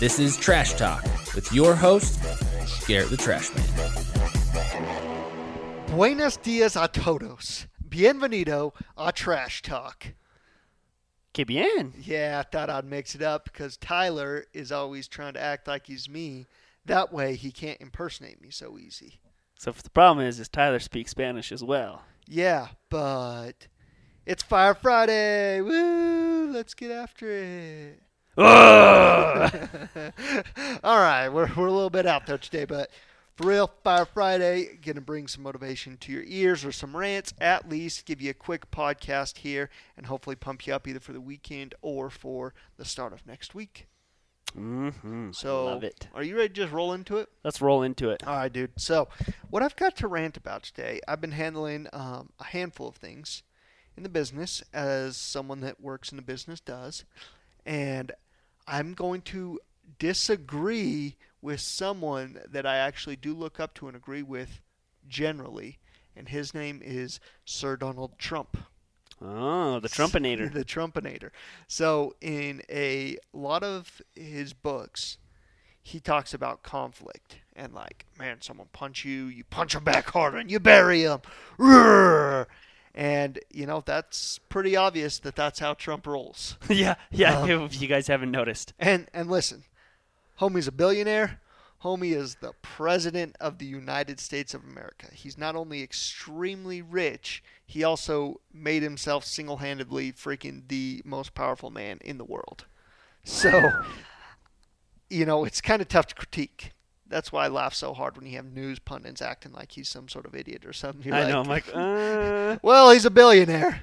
This is Trash Talk with your host, Garrett the Trash Man. Buenos dias a todos. Bienvenido a Trash Talk. Que bien. Yeah, I thought I'd mix it up because Tyler is always trying to act like he's me. That way he can't impersonate me so easy. So the problem is, is Tyler speaks Spanish as well. Yeah, but it's Fire Friday. Woo! Let's get after it. All right, we're, we're a little bit out there today, but for real, Fire Friday, gonna bring some motivation to your ears or some rants, at least give you a quick podcast here, and hopefully pump you up either for the weekend or for the start of next week. Mm-hmm. So, Love it. are you ready to just roll into it? Let's roll into it. All right, dude. So, what I've got to rant about today, I've been handling um, a handful of things in the business, as someone that works in the business does, and I'm going to disagree with someone that I actually do look up to and agree with generally, and his name is Sir Donald Trump. Oh, the Trumpinator. the Trumpinator. So, in a lot of his books, he talks about conflict and like, man, someone punch you, you punch them back harder, and you bury them. And you know that's pretty obvious that that's how Trump rolls. yeah, yeah. Um, if you guys haven't noticed. And and listen, homie's a billionaire. Homie is the president of the United States of America. He's not only extremely rich, he also made himself single-handedly freaking the most powerful man in the world. So, you know, it's kind of tough to critique. That's why I laugh so hard when you have news pundits acting like he's some sort of idiot or something. You're I like, know. I'm like, uh, well, he's a billionaire,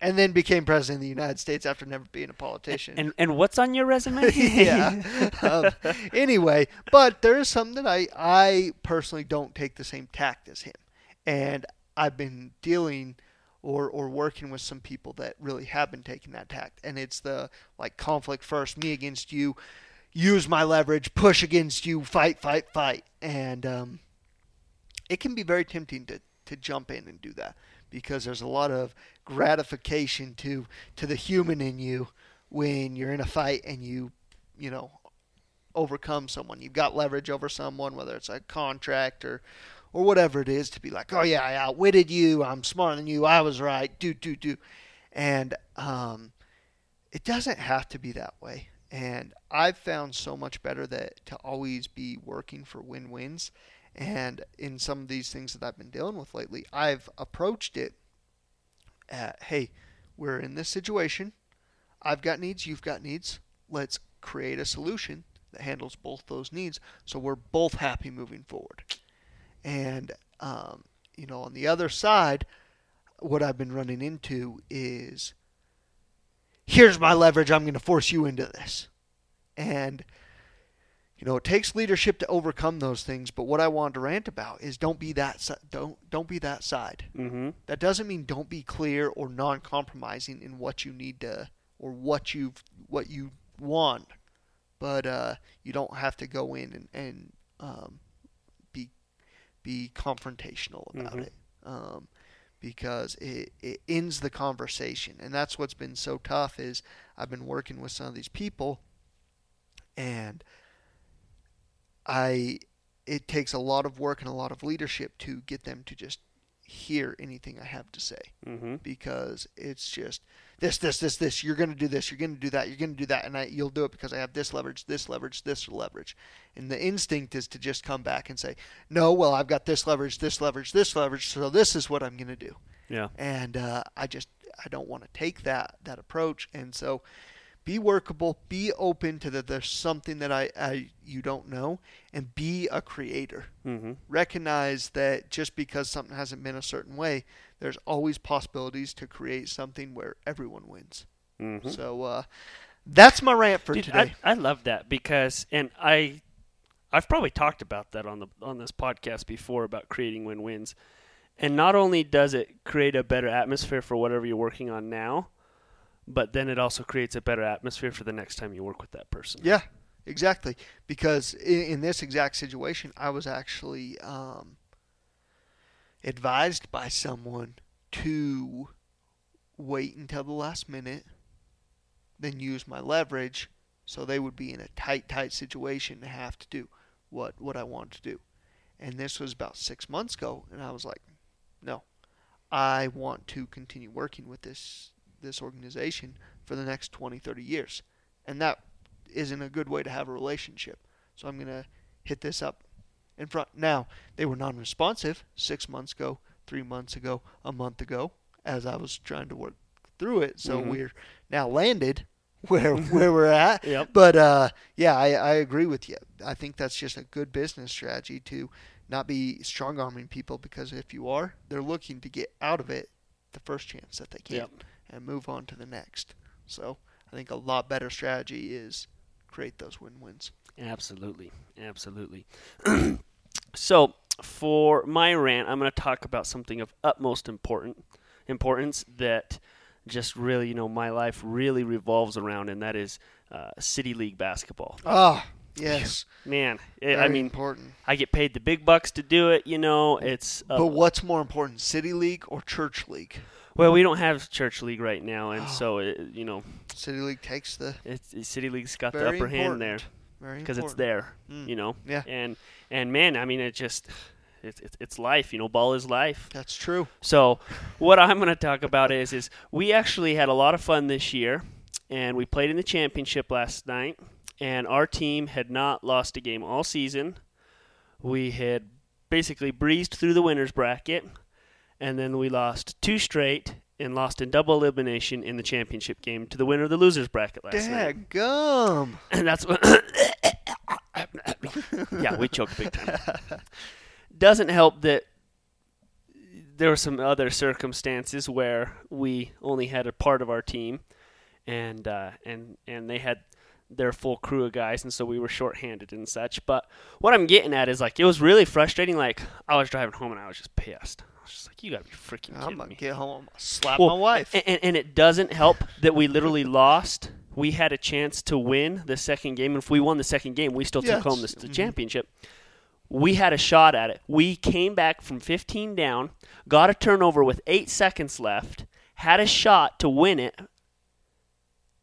and then became president of the United States after never being a politician. and and what's on your resume? yeah. um, anyway, but there is something that I I personally don't take the same tact as him, and I've been dealing or or working with some people that really have been taking that tact, and it's the like conflict first, me against you, use my leverage, push against you, fight, fight, fight, and um, it can be very tempting to to jump in and do that because there's a lot of gratification to to the human in you when you're in a fight and you you know overcome someone. You've got leverage over someone whether it's a contract or or whatever it is to be like oh yeah i outwitted you. I'm smarter than you. I was right. Do do do. And um it doesn't have to be that way and i've found so much better that to always be working for win-wins and in some of these things that i've been dealing with lately i've approached it at hey we're in this situation I've got needs, you've got needs. Let's create a solution that handles both those needs so we're both happy moving forward. And, um, you know, on the other side, what I've been running into is here's my leverage, I'm going to force you into this. And, you know, it takes leadership to overcome those things, but what I want to rant about is don't be that don't don't be that side. mm-hmm. That doesn't mean don't be clear or non-compromising in what you need to or what you've what you want, but uh, you don't have to go in and, and um, be be confrontational about Mhm. it um, because it, it ends the conversation, and that's what's been so tough. Is I've been working with some of these people, and I it takes a lot of work and a lot of leadership to get them to just hear anything I have to say Mm-hmm. because it's just this, this, this, this. You're going to do this. You're going to do that. You're going to do that, and I, you'll do it because I have this leverage, this leverage, this leverage. And the instinct is to just come back and say, no, well, I've got this leverage, this leverage, this leverage, so this is what I'm going to do. Yeah. And uh, I just I don't want to take that that approach, and so be workable, be open to that. There's something that I, I you don't know, and be a creator Mm-hmm. recognize that just because something hasn't been a certain way, there's always possibilities to create something where everyone wins. Mm-hmm. So uh, that's my rant for Dude, today. I, I love that because, and I, I've probably talked about that on the on this podcast before about creating win-wins, and not only does it create a better atmosphere for whatever you're working on now, but then it also creates a better atmosphere for the next time you work with that person. yeah, exactly. Because in, in this exact situation, I was actually um, advised by someone to wait until the last minute, then use my leverage So they would be in a tight, tight situation to have to do what what I wanted to do. And this was about six months ago, and I was like, no, I want to continue working with this this organization for the next 20, 30 years, and that isn't a good way to have a relationship. So I'm gonna hit this up in front. Now they were non-responsive six months ago, three months ago, a month ago, as I was trying to work through it. So Mhm. we're now landed where where we're at. Yep. But uh, yeah, I, I agree with you. I think that's just a good business strategy to not be strong arming people because if you are, they're looking to get out of it the first chance that they can Yep. And move on to the next. So I think a lot better strategy is create those win wins. Absolutely, absolutely. so, for my rant, I'm going to talk about something of utmost important importance that just really, you know, my life really revolves around, and that is uh, city league basketball. Ah, yes. Man, it, I mean, important. I get paid the big bucks to do it. You know, it's uh, But what's more important, city league or church league? well, we don't have church league right now, and so it, you know, City league takes the it's, city league's got the upper important. hand there because it's there. Mm. You know, Yeah. and and man, I mean, it just it's it's, it's life. You know, ball is life. That's true. So, what I'm going to talk about is is we actually had a lot of fun this year, and we played in the championship last night, and our team had not lost a game all season. We had basically breezed through the winners bracket, and then we lost two straight and lost in double elimination in the championship game to the winner of the losers bracket last night. Gum. And that's what. yeah, we choked big time. Doesn't help that there were some other circumstances where we only had a part of our team, and uh, and and they had their full crew of guys, and so we were shorthanded and such. But what I'm getting at is like it was really frustrating. Like I was driving home and I was just pissed. I was just like, you gotta be freaking I'm gonna me. get home. Slap Well, my wife. And, and, and it doesn't help that we literally lost. We had a chance to win the second game. And if we won the second game, we still Yeah, took home the, mhm. championship. We had a shot at it. We came back from 15 down, got a turnover with eight seconds left, had a shot to win it,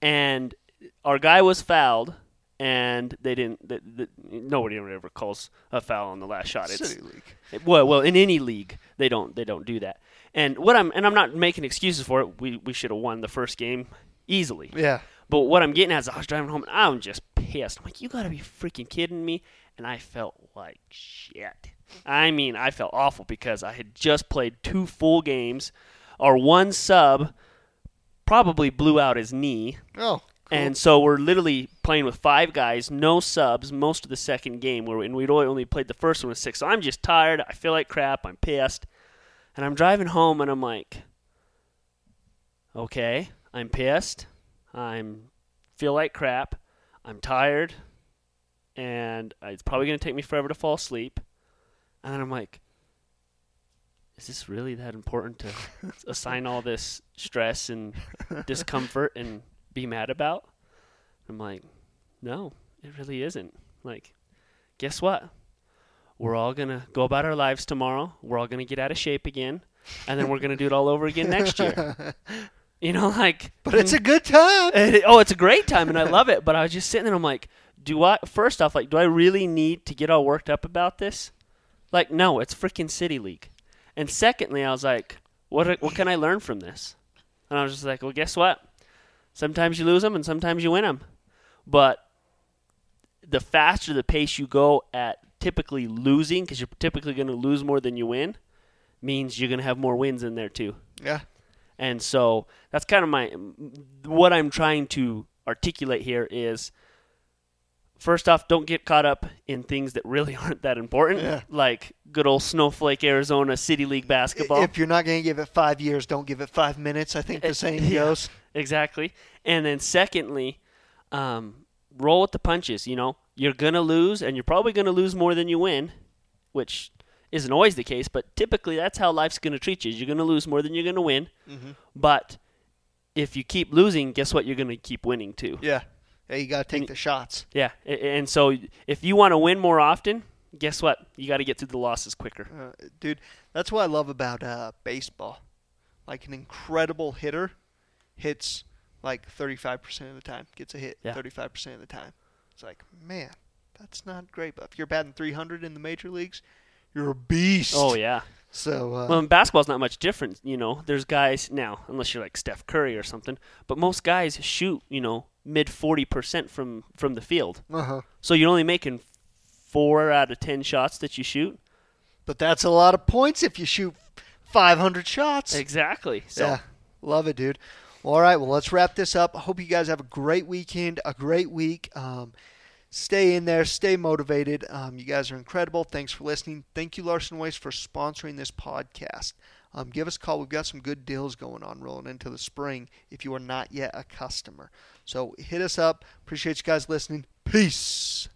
and our guy was fouled. And they didn't. The, the, nobody ever calls a foul on the last shot. It's City league. it- Well, well, in any league, they don't they don't do that. And what I'm and I'm not making excuses for it. We we should have won the first game easily. Yeah. But what I'm getting at is I was driving home and I'm just pissed. I'm like, you gotta be freaking kidding me. And I felt like shit. I mean, I felt awful because I had just played two full games. Our one sub probably blew out his knee. Oh. Cool. And so we're literally playing with five guys, no subs, most of the second game. Where and we'd only only played the first one with six. So I'm just tired. I feel like crap. I'm pissed, and I'm driving home, and I'm like, okay, I'm pissed. I'm feel like crap. I'm tired, and it's probably gonna take me forever to fall asleep. And then I'm like, is this really that important to assign all this stress and discomfort and be mad about? I'm like, no, it really isn't. Like, guess what? We're all gonna go about our lives tomorrow. We're all gonna get out of shape again, and then we're gonna do it all over again next year. You know, like, but it's a good time. it- oh, it's a great time, and I love it. But I was just sitting there. I'm like, do I? First off, like, do I really need to get all worked up about this? Like, no, it's freaking city league. And secondly, I was like, what? What can I learn from this? And I was just like, well, guess what? Sometimes you lose them, and sometimes you win them. But the faster the pace you go at typically losing, because you're typically going to lose more than you win, means you're going to have more wins in there too. Yeah. And so that's kind of my what I'm trying to articulate here is first off, don't get caught up in things that really aren't that important, Yeah. like good old Snowflake Arizona City League basketball. If you're not going to give it five years, don't give it five minutes. I think the eh, saying yeah. goes. Exactly. And then secondly, um, roll with the punches. You know, you're gonna lose, and you're probably gonna lose more than you win, which isn't always the case, but typically that's how life's gonna treat you. You're gonna lose more than you're gonna win, Mhm. but if you keep losing, guess what? You're gonna keep winning too. Yeah. Yeah, you got to take And- the shots. Yeah, and so if you want to win more often, guess what? You got to get through the losses quicker. Uh, dude, that's what I love about uh, baseball. Like an incredible hitter hits like 35% of the time gets a hit. Yeah. 35% of the time. It's like, man, that's not great. But if you're batting 300 in the major leagues, you're a beast. Oh yeah. So uh, Well, in basketball's not much different. You know, there's guys now, unless you're like Steph Curry or something, but most guys shoot, you know, mid forty percent from from the field. uh-huh. So you're only making four out of ten shots that you shoot. But that's a lot of points if you shoot 500 shots. Exactly. So Yeah, love it, dude. All right, well, let's wrap this up. I hope you guys have a great weekend, a great week. Um, stay in there, stay motivated. Um, you guys are incredible. Thanks for listening. Thank you, Larson Waste, for sponsoring this podcast. Um, give us a call. We've got some good deals going on rolling into the spring if you are not yet a customer. So hit us up. Appreciate you guys listening. Peace.